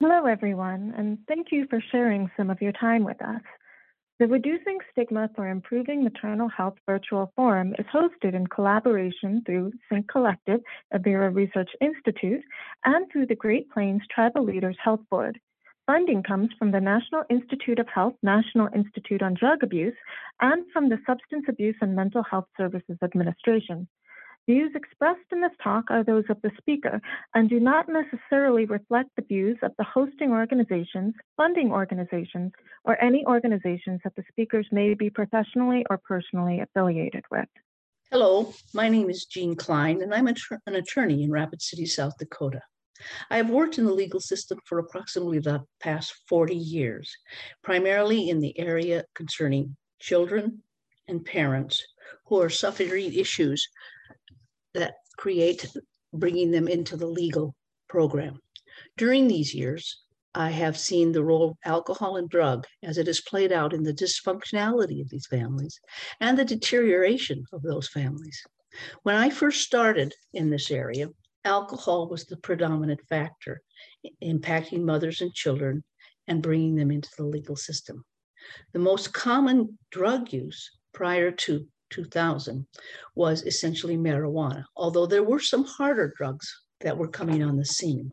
Hello, everyone, and thank you for sharing some of your time with us. The Reducing Stigma for Improving Maternal Health Virtual Forum is hosted in collaboration through Sync Collective, Avera Research Institute, and through the Great Plains Tribal Leaders Health Board. Funding comes from the National Institute of Health, National Institute on Drug Abuse, and from the Substance Abuse and Mental Health Services Administration. Views expressed in this talk are those of the speaker and do not necessarily reflect the views of the hosting organizations, funding organizations, or any organizations that the speakers may be professionally or personally affiliated with. Hello, my name is Jean Cline, and I'm an attorney in Rapid City, South Dakota. I have worked in the legal system for approximately the past 40 years, primarily in the area concerning children and parents who are suffering issues that create bringing them into the legal program. During these years, I have seen the role of alcohol and drug as it is played out in the dysfunctionality of these families and the deterioration of those families. When I first started in this area, alcohol was the predominant factor impacting mothers and children and bringing them into the legal system. The most common drug use prior to 2000 was essentially marijuana, although there were some harder drugs that were coming on the scene.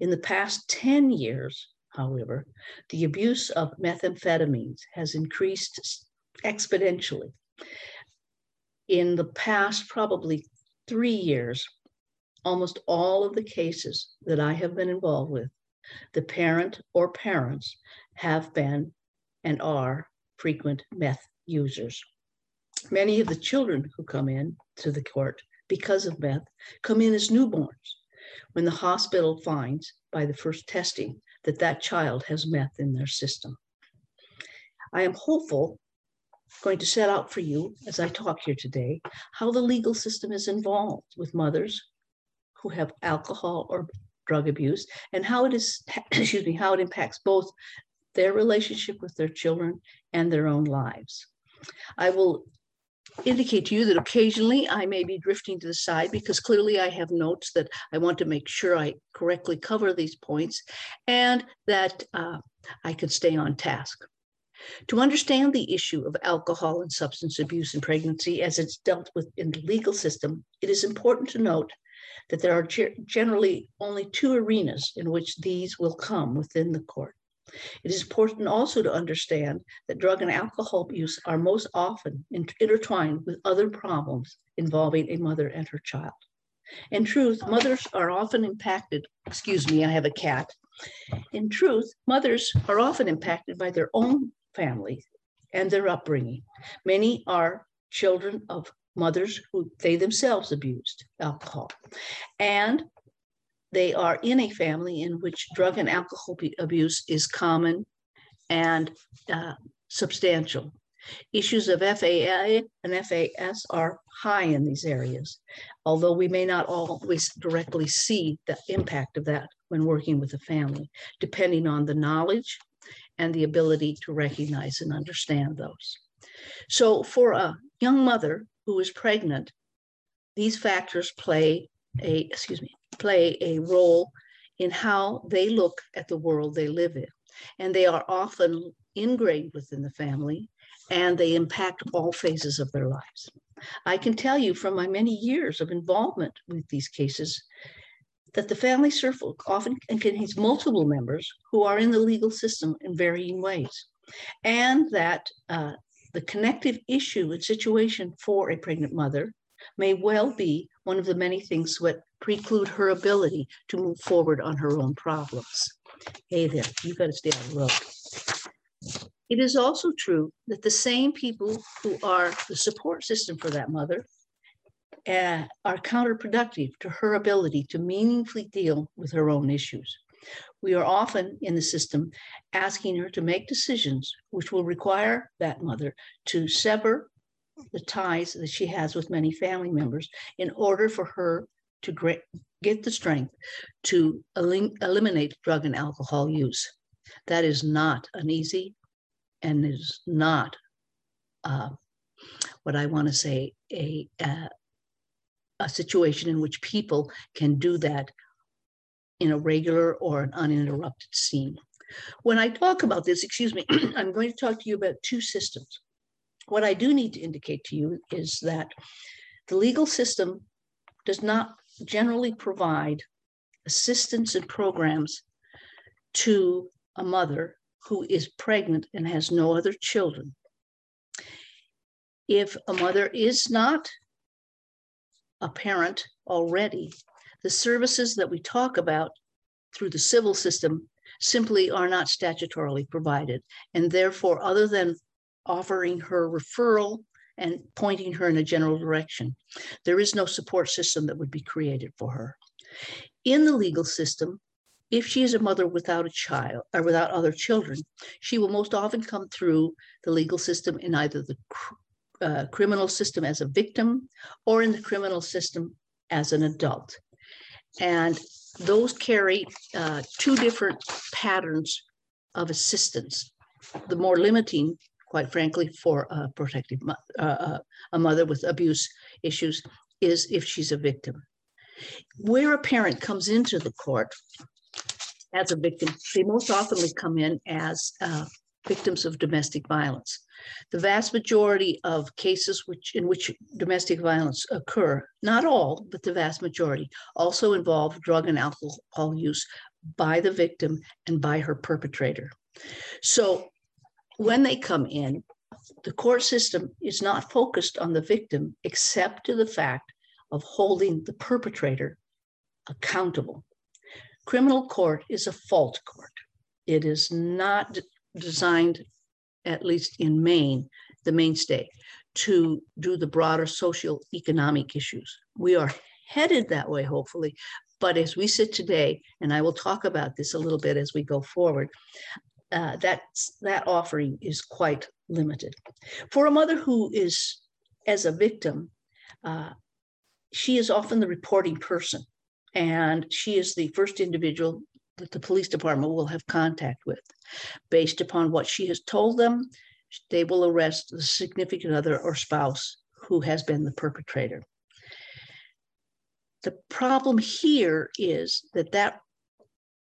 In the past 10 years, however, the abuse of methamphetamines has increased exponentially. In the past, probably three years, almost all of the cases that I have been involved with, the parent or parents have been and are frequent meth users. Many of the children who come in to the court because of meth come in as newborns when the hospital finds by the first testing that that child has meth in their system. I am hopeful, going to set out for you as I talk here today, how the legal system is involved with mothers who have alcohol or drug abuse and how it is, excuse me, how it impacts both their relationship with their children and their own lives. I will indicate to you that occasionally I may be drifting to the side because clearly I have notes that I want to make sure I correctly cover these points and that uh, I could stay on task. To understand the issue of alcohol and substance abuse in pregnancy as it's dealt with in the legal system, it is important to note that there are ge generally only two arenas in which these will come within the court. It is important also to understand that drug and alcohol abuse are most often intertwined with other problems involving a mother and her child. In truth, mothers are often impacted. Excuse me, I have a cat. In truth, mothers are often impacted by their own family and their upbringing. Many are children of mothers who they themselves abused alcohol. And they are in a family in which drug and alcohol abuse is common and uh, substantial. Issues of FAA and FAS are high in these areas, although we may not always directly see the impact of that when working with a family, depending on the knowledge and the ability to recognize and understand those. So for a young mother who is pregnant, these factors play a, excuse me, play a role in how they look at the world they live in. And they are often ingrained within the family and they impact all phases of their lives. I can tell you from my many years of involvement with these cases that the family circle often contains multiple members who are in the legal system in varying ways, and that uh, the connective issue and situation for a pregnant mother may well be one of the many things that preclude her ability to move forward on her own problems. Hey there, you got to stay on the road. It is also true that the same people who are the support system for that mother uh, are counterproductive to her ability to meaningfully deal with her own issues. We are often in the system asking her to make decisions which will require that mother to sever the ties that she has with many family members in order for her to get the strength to elim eliminate drug and alcohol use. That is not an easy and is not uh, what I want to say a, a, a situation in which people can do that in a regular or an uninterrupted scene. When I talk about this, excuse me, I'm going to talk to you about two systems. What I do need to indicate to you is that the legal system does not generally provide assistance and programs to a mother who is pregnant and has no other children. If a mother is not a parent already, the services that we talk about through the civil system simply are not statutorily provided. And therefore, other than offering her referral and pointing her in a general direction, there is no support system that would be created for her. In the legal system, if she is a mother without a child or without other children, she will most often come through the legal system in either the uh, criminal system as a victim or in the criminal system as an adult. And those carry uh, two different patterns of assistance. The more limiting, quite frankly, for a protective uh, uh, a mother with abuse issues is if she's a victim. Where a parent comes into the court as a victim, they most often come in as uh, victims of domestic violence. The vast majority of cases which in which domestic violence occur, not all, but the vast majority, also involve drug and alcohol use by the victim and by her perpetrator. So when they come in, the court system is not focused on the victim except to the fact of holding the perpetrator accountable. Criminal court is a fault court. It is not designed at least in Maine, the mainstay, to do the broader social economic issues. We are headed that way, hopefully. But as we sit today, and I will talk about this a little bit as we go forward, uh, that, that offering is quite limited. For a mother who is, as a victim, uh, she is often the reporting person, and she is the first individual that the police department will have contact with. Based upon what she has told them, they will arrest the significant other or spouse who has been the perpetrator. The problem here is that that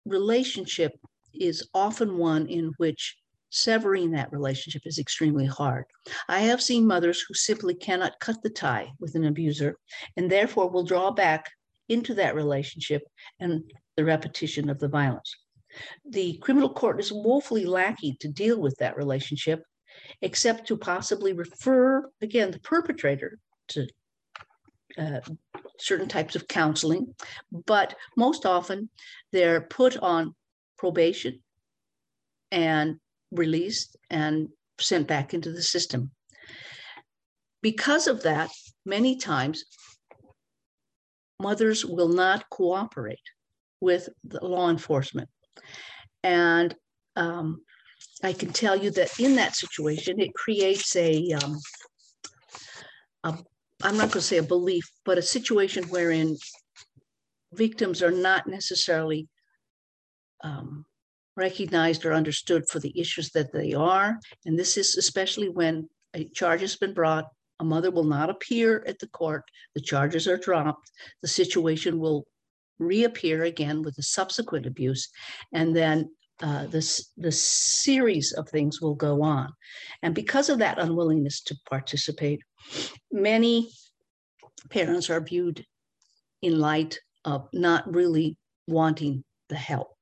relationship is often one in which severing that relationship is extremely hard. I have seen mothers who simply cannot cut the tie with an abuser and therefore will draw back into that relationship and the repetition of the violence. The criminal court is woefully lacking to deal with that relationship, except to possibly refer, again, the perpetrator to uh, certain types of counseling, but most often they're put on probation and released and sent back into the system. Because of that, many times mothers will not cooperate with the law enforcement. And um, I can tell you that in that situation, it creates a, um, a I'm not going to say a belief, but a situation wherein victims are not necessarily um, recognized or understood for the issues that they are. And this is especially when a charge has been brought, a mother will not appear at the court, the charges are dropped, the situation will reappear again with a subsequent abuse, and then uh, this the series of things will go on. And because of that unwillingness to participate, many parents are viewed in light of not really wanting the help.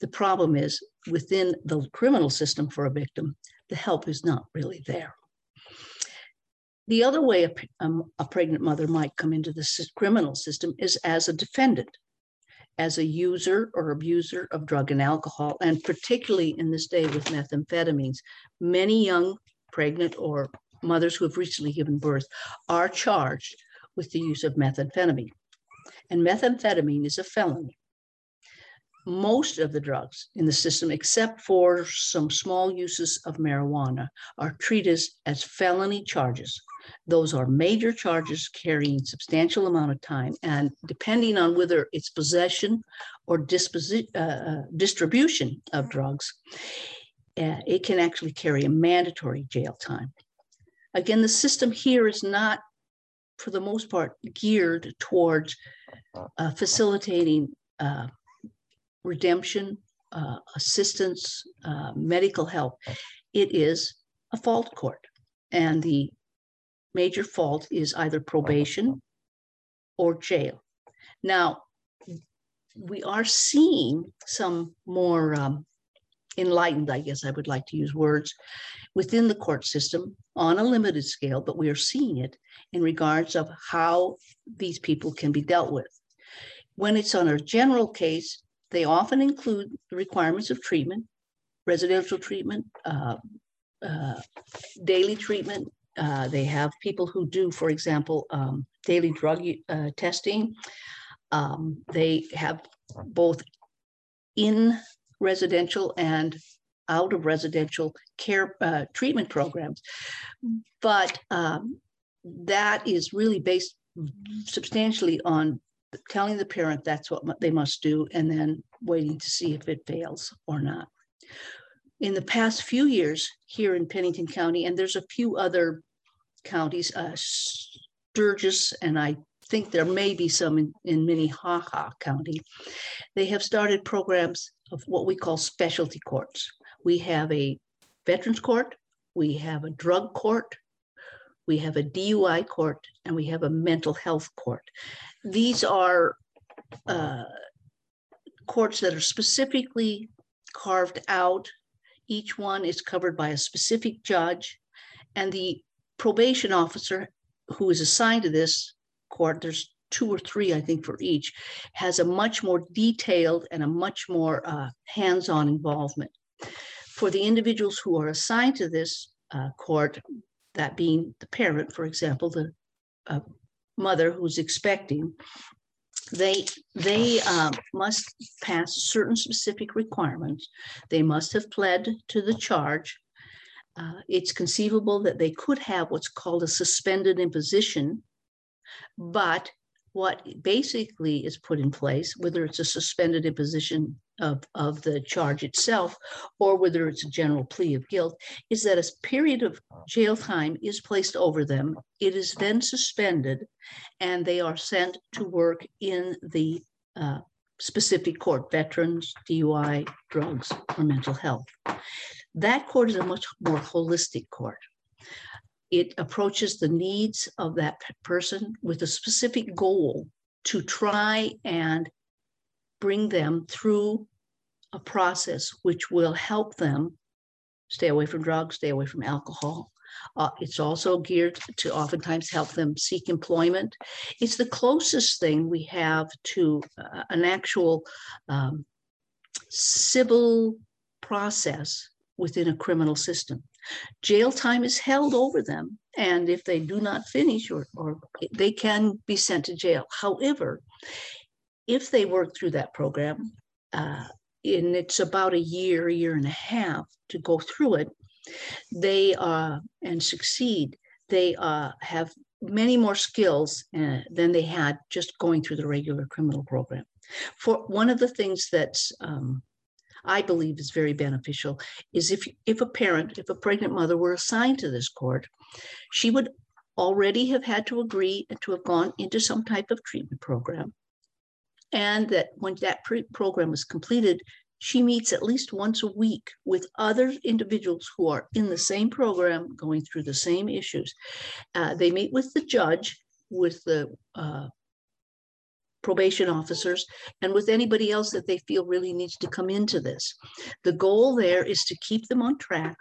The problem is within the criminal system for a victim, the help is not really there. The other way a, um, a pregnant mother might come into the criminal system is as a defendant as a user or abuser of drug and alcohol, and particularly in this day with methamphetamines, many young pregnant or mothers who have recently given birth are charged with the use of methamphetamine. And methamphetamine is a felony. Most of the drugs in the system, except for some small uses of marijuana, are treated as felony charges those are major charges carrying substantial amount of time. And depending on whether it's possession or disposi- uh, uh, distribution of drugs, uh, it can actually carry a mandatory jail time. Again, the system here is not, for the most part, geared towards uh, facilitating uh, redemption, uh, assistance, uh, medical help. It is a fault court. And the major fault is either probation or jail. Now, we are seeing some more um, enlightened, I guess I would like to use words, within the court system on a limited scale, but we are seeing it in regards of how these people can be dealt with. When it's on a general case, they often include the requirements of treatment, residential treatment, uh, uh, daily treatment. Uh, they have people who do, for example, um, daily drug uh, testing. Um, they have both in residential and out of residential care uh, treatment programs. But um, that is really based substantially on telling the parent that's what they must do and then waiting to see if it fails or not. In the past few years here in Pennington County, and there's a few other counties, uh, Sturgis, and I think there may be some in, in Minnehaha County, they have started programs of what we call specialty courts. We have a veterans court, we have a drug court, we have a DUI court, and we have a mental health court. These are uh, courts that are specifically carved out. Each one is covered by a specific judge, and the probation officer who is assigned to this court, there's two or three, I think, for each, has a much more detailed and a much more uh, hands on involvement. For the individuals who are assigned to this uh, court, that being the parent, for example, the uh, mother who's expecting, they they um, must pass certain specific requirements. They must have pled to the charge. Uh, it's conceivable that they could have what's called a suspended imposition, but what basically is put in place, whether it's a suspended imposition of, of the charge itself or whether it's a general plea of guilt, is that a period of jail time is placed over them. It is then suspended and they are sent to work in the uh, specific court veterans, DUI, drugs, or mental health. That court is a much more holistic court it approaches the needs of that person with a specific goal to try and bring them through a process which will help them stay away from drugs, stay away from alcohol. Uh, it's also geared to oftentimes help them seek employment. It's the closest thing we have to uh, an actual um, civil process within a criminal system. Jail time is held over them, and if they do not finish, or, or they can be sent to jail. However, if they work through that program, uh, and it's about a year, year and a half to go through it, they uh, and succeed. They uh, have many more skills uh, than they had just going through the regular criminal program. For one of the things that's um, I believe is very beneficial is if if a parent, if a pregnant mother were assigned to this court, she would already have had to agree and to have gone into some type of treatment program. And that when that program is completed, she meets at least once a week with other individuals who are in the same program, going through the same issues. Uh, they meet with the judge, with the uh, probation officers, and with anybody else that they feel really needs to come into this. The goal there is to keep them on track,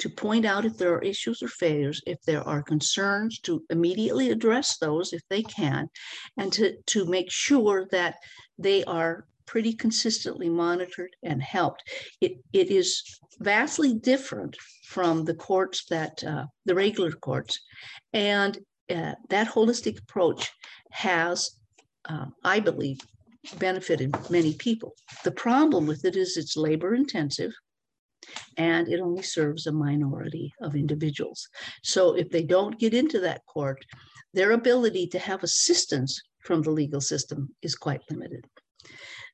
to point out if there are issues or failures, if there are concerns, to immediately address those if they can, and to, to make sure that they are pretty consistently monitored and helped. It, it is vastly different from the courts that, uh, the regular courts. And uh, that holistic approach has, uh, I believe, benefited many people. The problem with it is it's labor intensive and it only serves a minority of individuals. So if they don't get into that court, their ability to have assistance from the legal system is quite limited.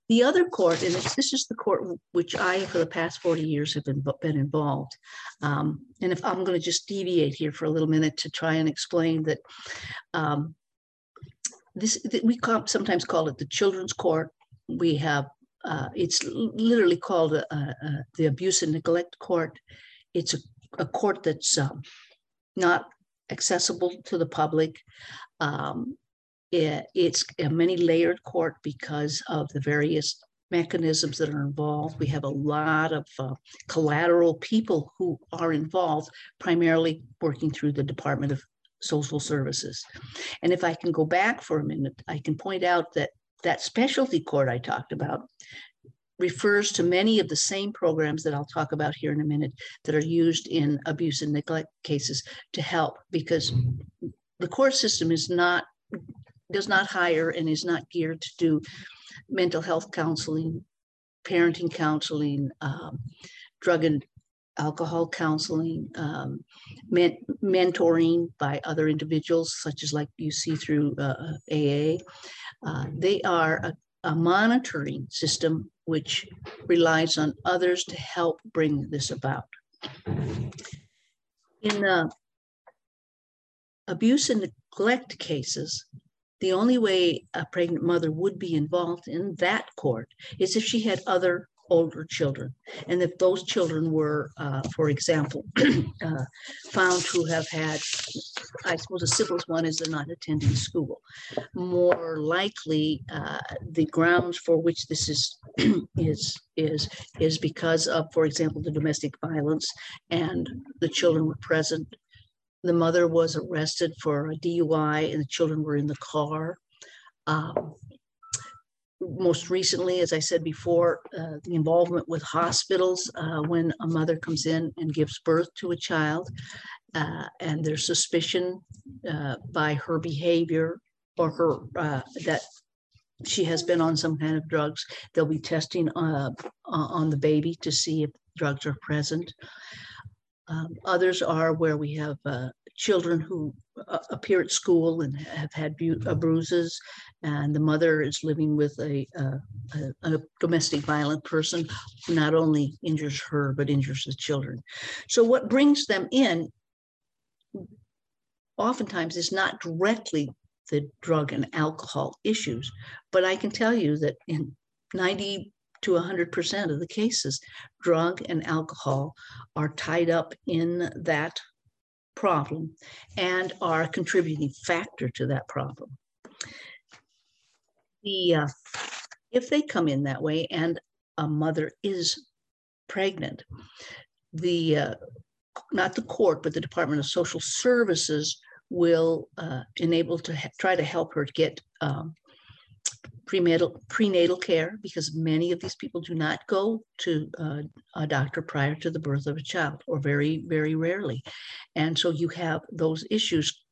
The other court, and this is the court which I, for the past 40 years, have been, been involved. Um, and if I'm going to just deviate here for a little minute to try and explain that um, this we call, sometimes call it the children's court we have, uh, it's literally called uh, uh, the Abuse and Neglect Court. It's a, a court that's um, not accessible to the public. Um, it, it's a many layered court because of the various mechanisms that are involved. We have a lot of uh, collateral people who are involved, primarily working through the Department of Social Services. And if I can go back for a minute, I can point out that that specialty court I talked about refers to many of the same programs that I'll talk about here in a minute that are used in abuse and neglect cases to help because the court system is not does not hire and is not geared to do mental health counseling, parenting counseling, um, drug and alcohol counseling, um, men- mentoring by other individuals, such as like you see through uh, AA. Uh, they are a, a, monitoring system which relies on others to help bring this about. In uh, abuse and neglect cases, the only way a pregnant mother would be involved in that court is if she had other older children. And if those children were, uh, for example, uh, found to have had, I suppose the simplest one is they're not attending school. More likely, uh, the grounds for which this is is is is because of, for example, the domestic violence, and the children were present the mother was arrested for a DUI and the children were in the car. Um, most recently, as I said before, uh, the involvement with hospitals uh, when a mother comes in and gives birth to a child, uh, and there's suspicion uh, by her behavior or her uh, that she has been on some kind of drugs. They'll be testing uh, on the baby to see if drugs are present. Um, others are where we have children who uh, appear at school and have had bu- uh, bruises, and the mother is living with a, a, a, domestic violent person who not only injures her but injures the children. So, what brings them in oftentimes is not directly the drug and alcohol issues, but I can tell you that in 90 to 100% of the cases, drug and alcohol are tied up in that problem and are a contributing factor to that problem. The, uh, if they come in that way and a mother is pregnant, the uh, not the court, but the Department of Social Services will uh, enable to try to help her get um, prenatal prenatal care because many of these people do not go to uh, a doctor prior to the birth of a child or very very rarely. And so you have those issues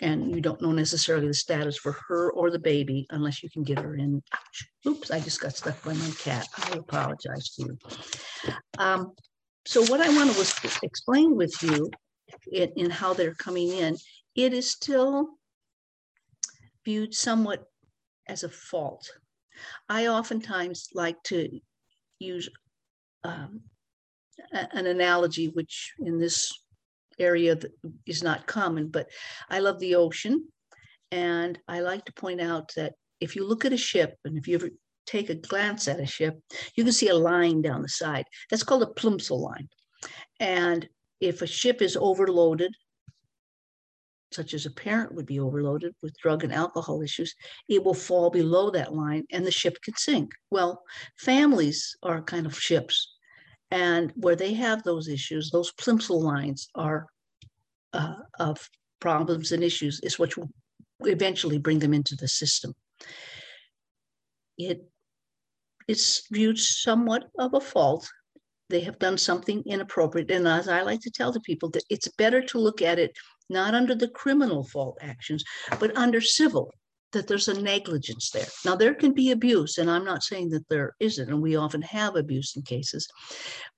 and you don't know necessarily the status for her or the baby unless you can get her in Ouch. oops i just got stuck by my cat. I apologize to you. Um, so what i want to explain with you in, in how they're coming in it is still viewed somewhat as a fault. I oftentimes like to use um, an analogy, which in this area is not common, but I love the ocean. And I like to point out that if you look at a ship, and if you ever take a glance at a ship, you can see a line down the side. That's called a Plimsoll line. And if a ship is overloaded such as a parent would be overloaded with drug and alcohol issues, it will fall below that line and the ship could sink. Well, families are kind of ships. And where they have those issues, those plimsoll lines are uh, of problems and issues, is what will eventually bring them into the system. It's viewed somewhat of a fault. They have done something inappropriate. And as I like to tell the people, that it's better to look at it not under the criminal fault actions, but under civil, that there's a negligence there. Now, there can be abuse, and I'm not saying that there isn't, and we often have abuse in cases,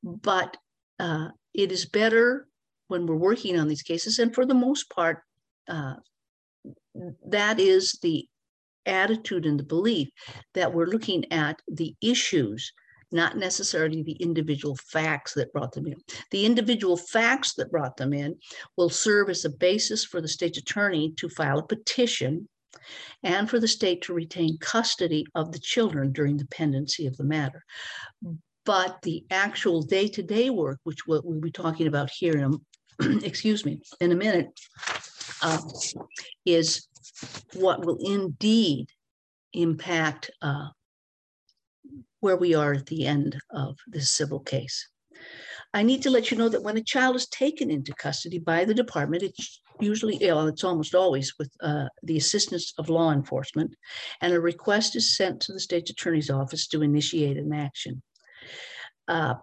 but uh, it is better when we're working on these cases, and for the most part, uh, that is the attitude and the belief that we're looking at the issues not necessarily the individual facts that brought them in. The individual facts that brought them in will serve as a basis for the state's attorney to file a petition and for the state to retain custody of the children during the pendency of the matter. But the actual day to day work, which we'll, we'll, be talking about here in a, excuse me, in a minute, uh, is what will indeed impact uh, where we are at the end of this civil case. I need to let you know that when a child is taken into custody by the department, it's usually, know, it's almost always with uh, the assistance of law enforcement, and a request is sent to the state's attorney's office to initiate an action. Uh,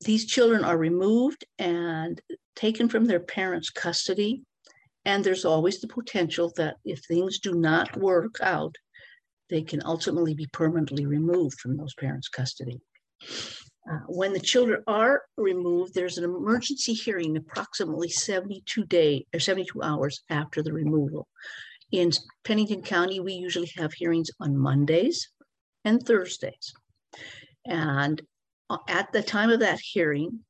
these children are removed and taken from their parents' custody and there's always the potential that if things do not work out, they can ultimately be permanently removed from those parents' custody. Uh, when the children are removed, there's an emergency hearing approximately 72 days or 72 hours after the removal. In Pennington County, we usually have hearings on Mondays and Thursdays. And uh, at the time of that hearing,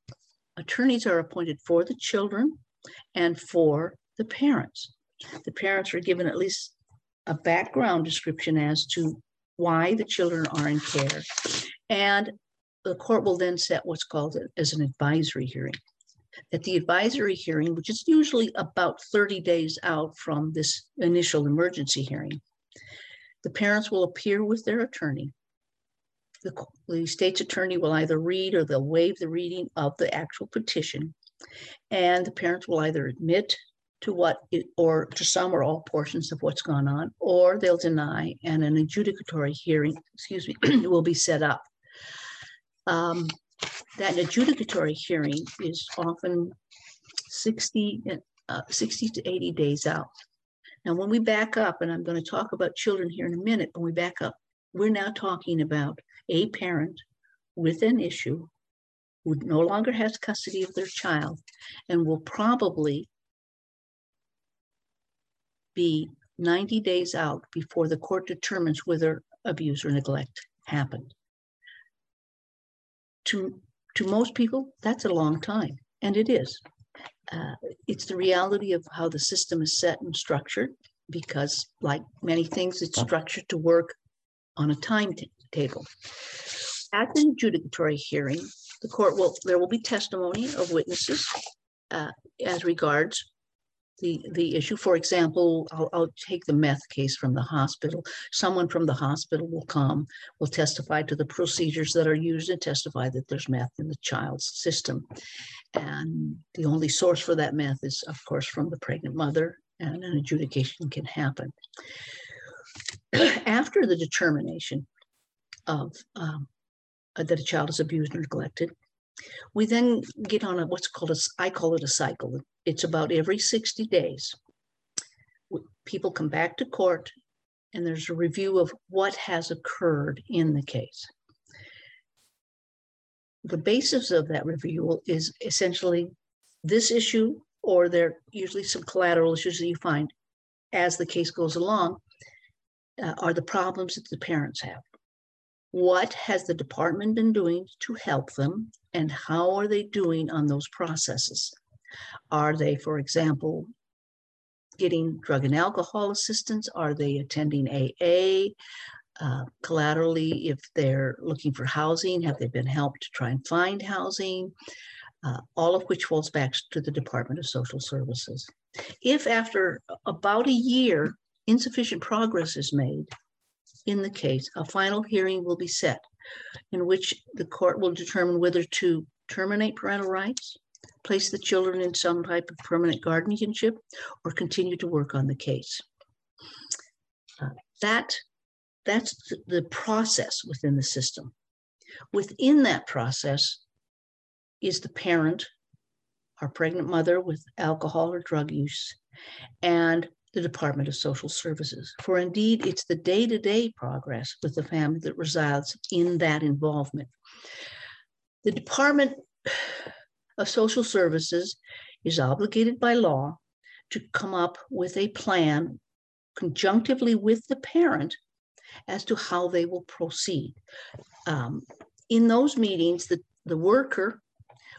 attorneys are appointed for the children and for the parents. The parents are given at least a background description as to why the children are in care. And the court will then set what's called as an advisory hearing. At the advisory hearing, which is usually about 30 days out from this initial emergency hearing, the parents will appear with their attorney. The, the state's attorney will either read or they'll waive the reading of the actual petition. And the parents will either admit to what it, or to some or all portions of what's gone on, or they'll deny and an adjudicatory hearing, excuse me, will be set up. Um, that adjudicatory hearing is often 60, uh, 60 to 80 days out. Now, when we back up, and I'm going to talk about children here in a minute, when we back up, we're now talking about a parent with an issue who no longer has custody of their child and will probably be 90 days out before the court determines whether abuse or neglect happened. To, to most people, that's a long time, and it is. Uh, it's the reality of how the system is set and structured, because, like many things, it's structured to work on a timetable. At the adjudicatory hearing, the court will there will be testimony of witnesses uh, as regards the, the issue. For example, I'll, I'll, take the meth case from the hospital. Someone from the hospital will come, will testify to the procedures that are used and testify that there's meth in the child's system. And the only source for that meth is, of course, from the pregnant mother, and an adjudication can happen. After the determination of um, that a child is abused or neglected, we then get on a what's called a, I call it a cycle. It's about every 60 days. People come back to court and there's a review of what has occurred in the case. The basis of that review is essentially this issue, or there are usually some collateral issues that you find as the case goes along, uh, are the problems that the parents have. What has the department been doing to help them, and how are they doing on those processes? Are they, for example, getting drug and alcohol assistance? Are they attending AA? Uh, collaterally, if they're looking for housing, have they been helped to try and find housing? Uh, all of which falls back to the Department of Social Services. If after about a year insufficient progress is made, in the case, a final hearing will be set in which the court will determine whether to terminate parental rights, place the children in some type of permanent guardianship, or continue to work on the case. Uh, that, that's the process within the system. Within that process is the parent, our pregnant mother with alcohol or drug use, and the Department of Social Services. For indeed, it's the day to day progress with the family that resides in that involvement. The Department of Social Services is obligated by law to come up with a plan conjunctively with the parent as to how they will proceed. Um, in those meetings, the, the worker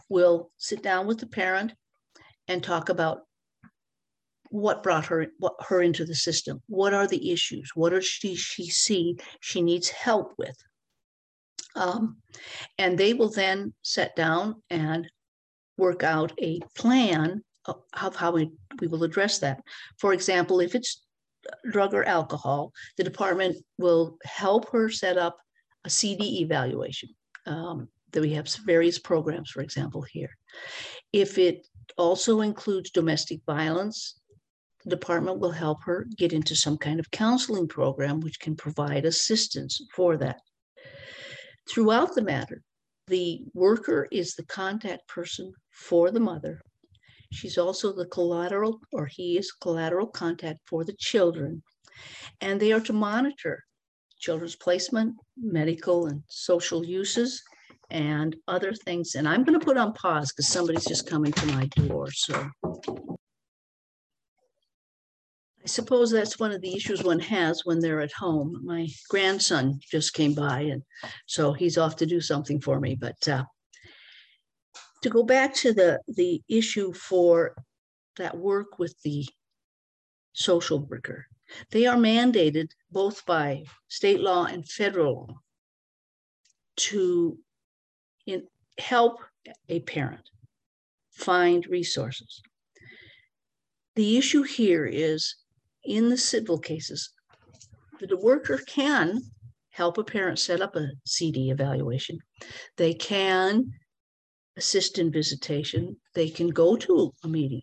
will sit down with the parent and talk about what brought her what, her into the system. What are the issues? What does she, she see she needs help with? Um, and they will then sit down and work out a plan of how we, we will address that for example if it's drug or alcohol the department will help her set up a cd evaluation um, that we have various programs for example here if it also includes domestic violence the department will help her get into some kind of counseling program which can provide assistance for that. Throughout the matter, the worker is the contact person for the mother. She's also the collateral, or he is collateral contact for the children. And they are to monitor children's placement, medical and social uses, and other things. And I'm going to put on pause because somebody's just coming to my door. So suppose that's one of the issues one has when they're at home. My grandson just came by, and so he's off to do something for me. But uh, to go back to the the issue for that work with the social worker, they are mandated both by state law and federal law to in, help a parent find resources. The issue here is in the civil cases, the worker can help a parent set up a CD evaluation. They can assist in visitation. They can go to a meeting.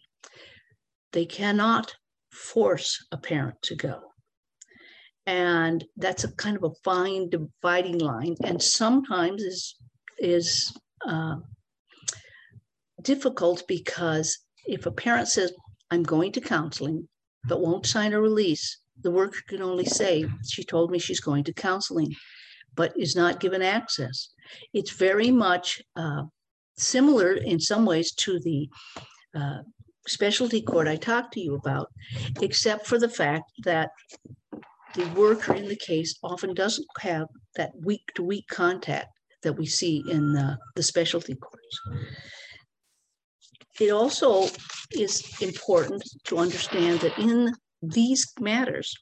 They cannot force a parent to go. And that's a kind of a fine dividing line, and sometimes is is uh, difficult because if a parent says, "I'm going to counseling," but won't sign a release, the worker can only say, she told me she's going to counseling, but is not given access. It's very much uh, similar in some ways to the uh, specialty court I talked to you about, except for the fact that the worker in the case often doesn't have that week to week contact that we see in the, the specialty courts. It also is important to understand that in these matters,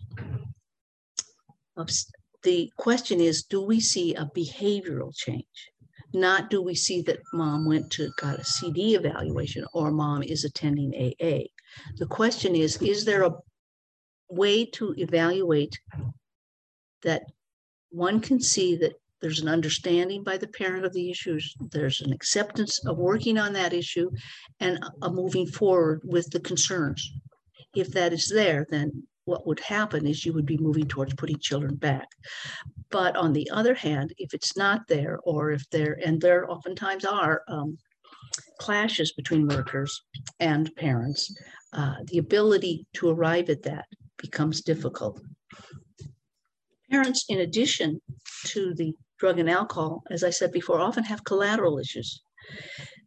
the question is do we see a behavioral change? Not do we see that mom went to got a CD evaluation or mom is attending AA. The question is is there a way to evaluate that one can see that there's an understanding by the parent of the issues, there's an acceptance of working on that issue, and a moving forward with the concerns. If that is there, then what would happen is you would be moving towards putting children back. But on the other hand, if it's not there, or if there, and there oftentimes are um, clashes between workers and parents, uh, the ability to arrive at that becomes difficult. Parents, in addition to the drug and alcohol, as I said before, often have collateral issues.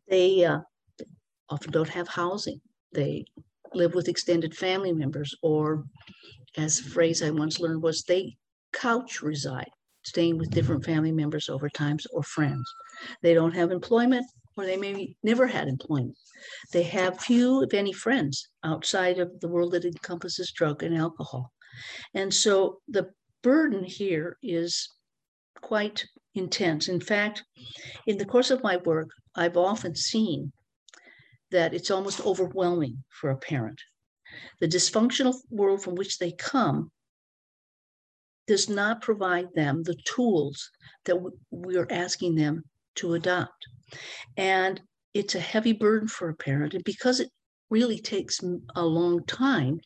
They uh, often don't have housing. They live with extended family members, or as a phrase I once learned was they couch reside, staying with different family members over times or friends. They don't have employment, or they maybe never had employment. They have few, if any, friends outside of the world that encompasses drug and alcohol. And so the burden here is quite intense. In fact, in the course of my work, I've often seen that it's almost overwhelming for a parent. The dysfunctional world from which they come does not provide them the tools that we're asking them to adopt. And it's a heavy burden for a parent. And because it really takes a long time,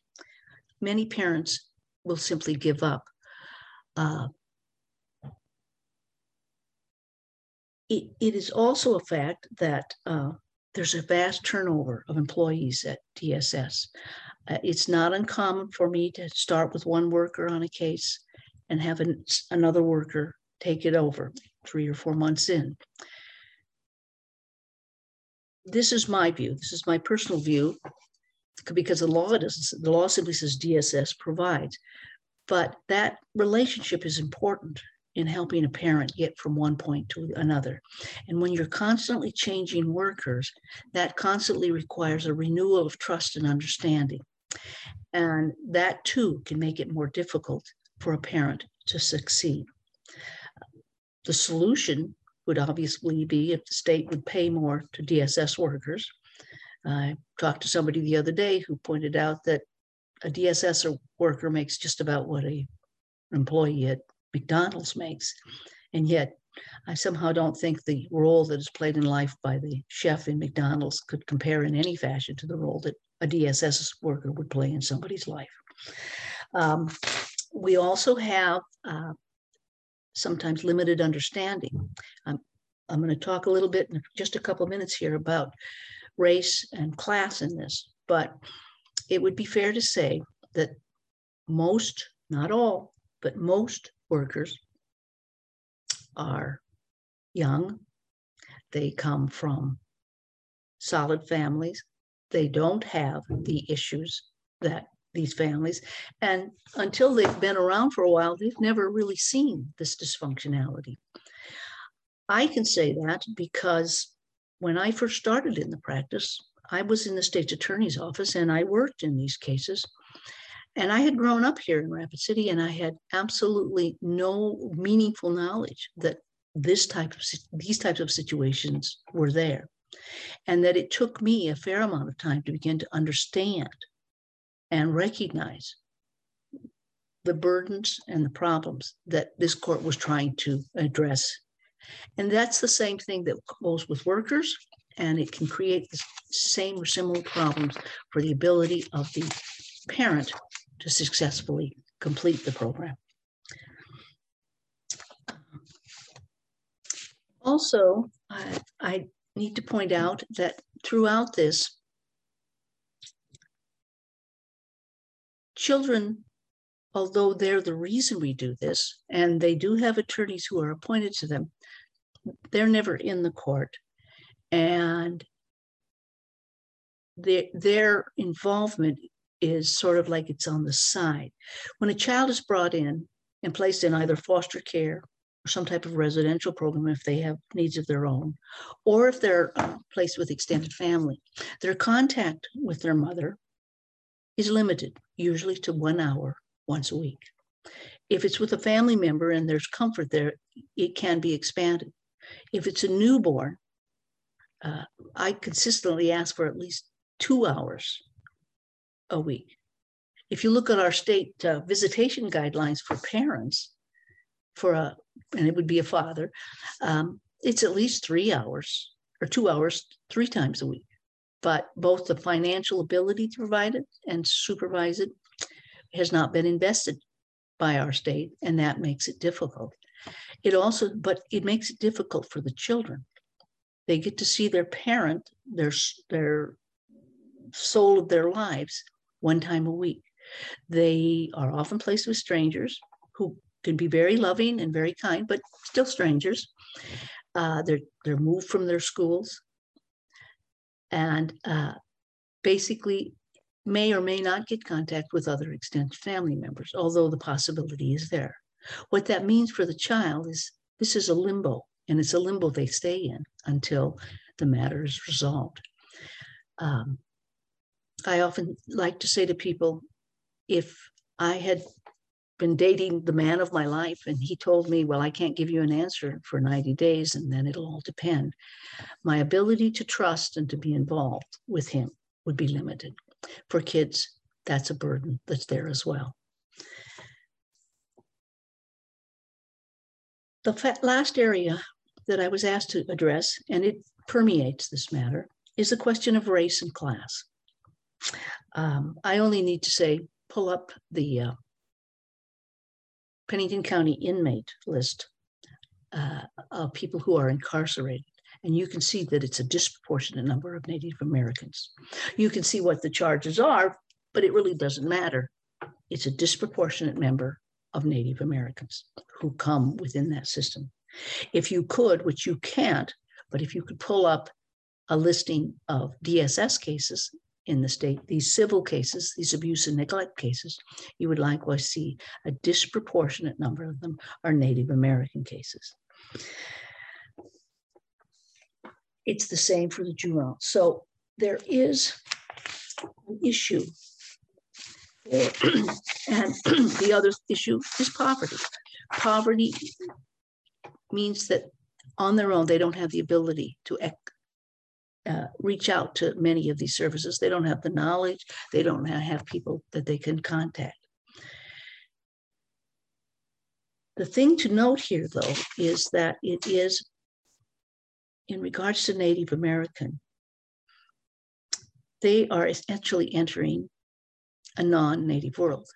many parents will simply give up. Uh, it, it is also a fact that uh, there's a vast turnover of employees at DSS. Uh, it's not uncommon for me to start with one worker on a case and have an, another worker take it over three or four months in. This is my view. This is my personal view because the law doesn't, the law simply says DSS provides. But that relationship is important in helping a parent get from one point to another. And when you're constantly changing workers, that constantly requires a renewal of trust and understanding. And that too can make it more difficult for a parent to succeed. The solution would obviously be if the state would pay more to DSS workers. I talked to somebody the other day who pointed out that a DSS worker makes just about what a employee at McDonald's makes. And yet I somehow don't think the role that is played in life by the chef in McDonald's could compare in any fashion to the role that a DSS worker would play in somebody's life. Um, we also have uh, sometimes limited understanding. I'm, I'm going to talk a little bit in just a couple of minutes here about race and class in this, but it would be fair to say that most, not all, but most workers are young. They come from solid families. They don't have the issues that these families. And until they've been around for a while, they've never really seen this dysfunctionality. I can say that because when I first started in the practice, I was in the state's attorney's office and I worked in these cases. And I had grown up here in Rapid City and I had absolutely no meaningful knowledge that this type of these types of situations were there. And that it took me a fair amount of time to begin to understand and recognize the burdens and the problems that this court was trying to address. And that's the same thing that goes with workers, and it can create the same or similar problems for the ability of the parent to successfully complete the program. Also, I, I need to point out that throughout this, children, although they're the reason we do this, and they do have attorneys who are appointed to them, they're never in the court. And their, their involvement is sort of like it's on the side. When a child is brought in and placed in either foster care or some type of residential program if they have needs of their own, or if they're uh, placed with extended family, their contact with their mother is limited, usually to one hour once a week. If it's with a family member and there's comfort there, it can be expanded. If it's a newborn, uh, I consistently ask for at least two hours a week. If you look at our state uh, visitation guidelines for parents, for a, and it would be a father, um, it's at least three hours or two hours, three times a week but both the financial ability to provide it and supervise it has not been invested by our state, and that makes it difficult. It also, but it makes it difficult for the children. They get to see their parent, their their soul of their lives, one time a week. They are often placed with strangers who can be very loving and very kind, but still strangers. Uh, they're they're moved from their schools and uh, basically may or may not get contact with other extended family members, although the possibility is there. What that means for the child is this is a limbo, and it's a limbo they stay in until the matter is resolved. Um, I often like to say to people if I had been dating the man of my life and he told me well i can't give you an answer for 90 days and then it'll all depend my ability to trust and to be involved with him would be limited. For kids that's a burden that's there as well. The last area that i was asked to address and it permeates this matter is the question of race and class um, i only need to say pull up the uh, Pennington County inmate list uh, of people who are incarcerated. And you can see that it's a disproportionate number of Native Americans. You can see what the charges are, but it really doesn't matter. It's a disproportionate number of Native Americans who come within that system. If you could, which you can't, but if you could pull up a listing of DSS cases in the state, these civil cases, these abuse and neglect cases, you would likewise see a disproportionate number of them are Native American cases. It's the same for the juvenile. So there is an issue and the other issue is poverty. Poverty means that on their own, they don't have the ability to uh, reach out to many of these services. They don't have the knowledge, they don't have people that they can contact. The thing to note here, though, is that it is, in regards to Native American, they are essentially entering a non native world.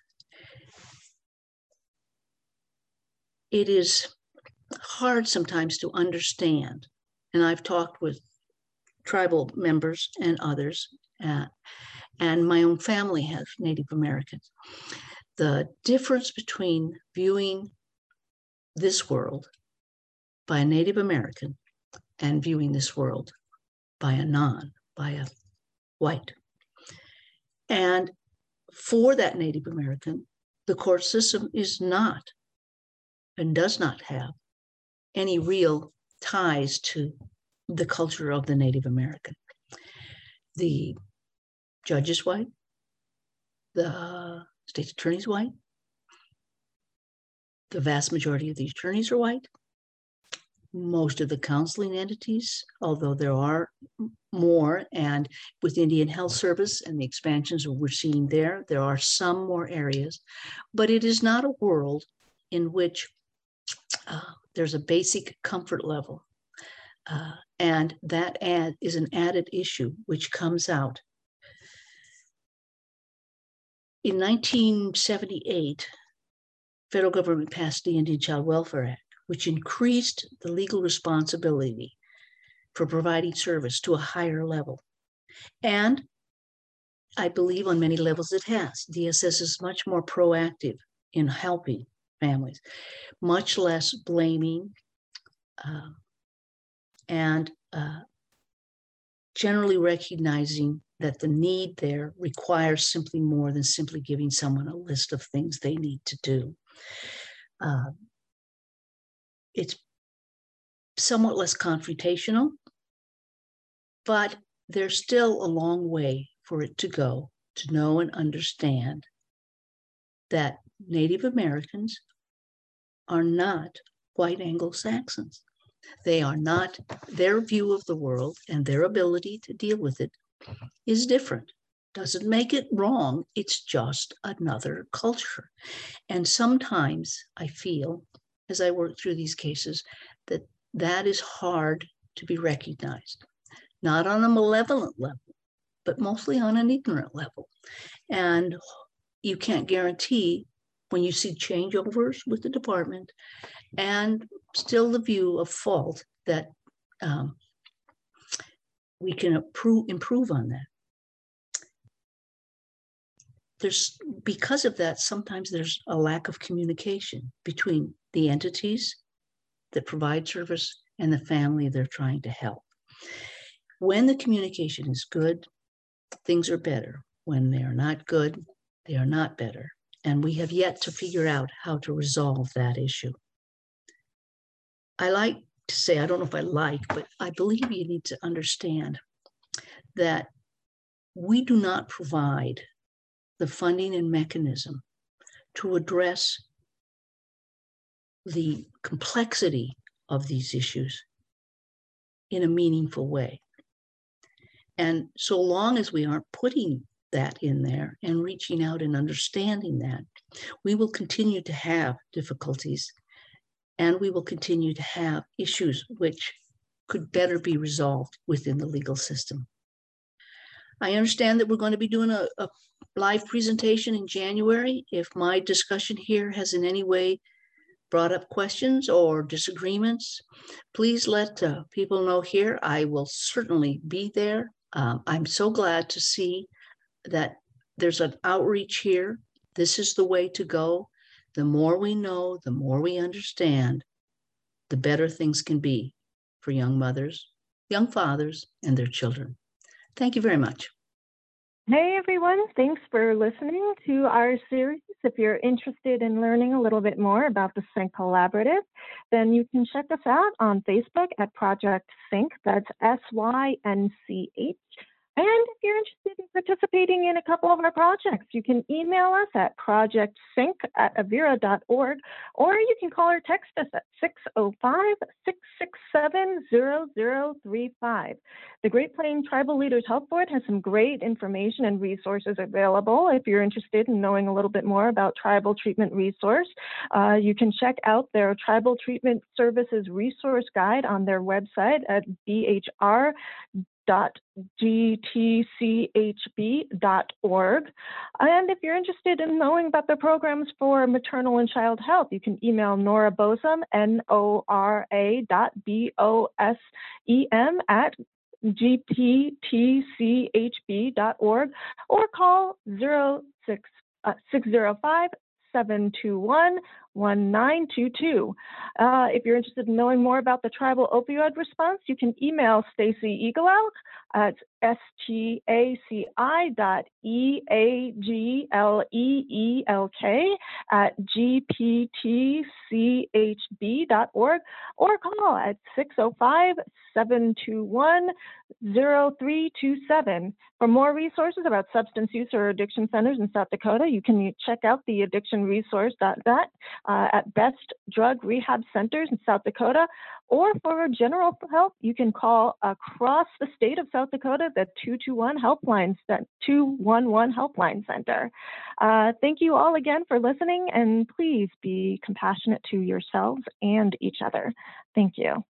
It is hard sometimes to understand, and I've talked with tribal members and others, uh, and my own family has Native Americans. The difference between viewing this world by a Native American and viewing this world by a non, by a white. And for that Native American, the court system is not and does not have any real ties to the culture of the Native American. The judge is white, the state attorney is white, the vast majority of the attorneys are white. Most of the counseling entities, although there are more, and with Indian Health Service and the expansions we're seeing there, there are some more areas, but it is not a world in which uh, there's a basic comfort level. Uh, and that ad is an added issue which comes out. In 1978, federal government passed the Indian Child Welfare Act, which increased the legal responsibility for providing service to a higher level. And I believe on many levels it has. DSS is much more proactive in helping families, much less blaming uh, and uh, generally recognizing that the need there requires simply more than simply giving someone a list of things they need to do. Uh, it's somewhat less confrontational, but there's still a long way for it to go to know and understand that Native Americans are not white Anglo Saxons. They are not, their view of the world and their ability to deal with it is different doesn't make it wrong. It's just another culture. And sometimes I feel, as I work through these cases, that that is hard to be recognized, not on a malevolent level, but mostly on an ignorant level. And you can't guarantee when you see changeovers with the department and still the view of fault that um, we can improve, improve on that. There's because of that sometimes there's a lack of communication between the entities that provide service and the family they're trying to help. When the communication is good things are better. When they are not good they are not better. And we have yet to figure out how to resolve that issue i like to say i don't know if i like but i believe you need to understand that we do not provide the funding and mechanism to address the complexity of these issues in a meaningful way. And so long as we aren't putting that in there and reaching out and understanding that, we will continue to have difficulties and we will continue to have issues which could better be resolved within the legal system. I understand that we're going to be doing a, a live presentation in January. If my discussion here has in any way brought up questions or disagreements, please let uh, people know here. I will certainly be there. Um, I'm so glad to see that there's an outreach here. This is the way to go. The more we know, the more we understand, the better things can be for young mothers, young fathers, and their children. Thank you very much. Hey everyone, thanks for listening to our series. If you're interested in learning a little bit more about the Synch Collaborative, then you can check us out on Facebook at Project Synch. That's S Y N C H. And if you're interested in participating in a couple of our projects, you can email us at projectsynch at avera.org, or you can call or text us at 605-667-0035. The Great Plains Tribal Leaders Health Board has some great information and resources available. If you're interested in knowing a little bit more about tribal treatment resource, uh, you can check out their Tribal Treatment Services Resource Guide on their website at bhr www.gtchb.org. And if you're interested in knowing about the programs for maternal and child health, you can email Nora Bosem, N-O-R-A dot B-O-S-E-M at gptchb.org or call 06, uh, 605 721 1922. Uh, if you're interested in knowing more about the tribal opioid response, you can email Staci Eagle Elk at staci dot e-a-g-l-e-e-l-k at gptchb.org or call at 605-721-0327. For more resources about substance use or addiction centers in South Dakota, you can check out the addictionresource.net uh, at Best Drug Rehab Centers in South Dakota. Or for general help, you can call across the state of South Dakota the 221 Helpline, 211 Helpline Center. Uh, thank you all again for listening, and please be compassionate to yourselves and each other. Thank you.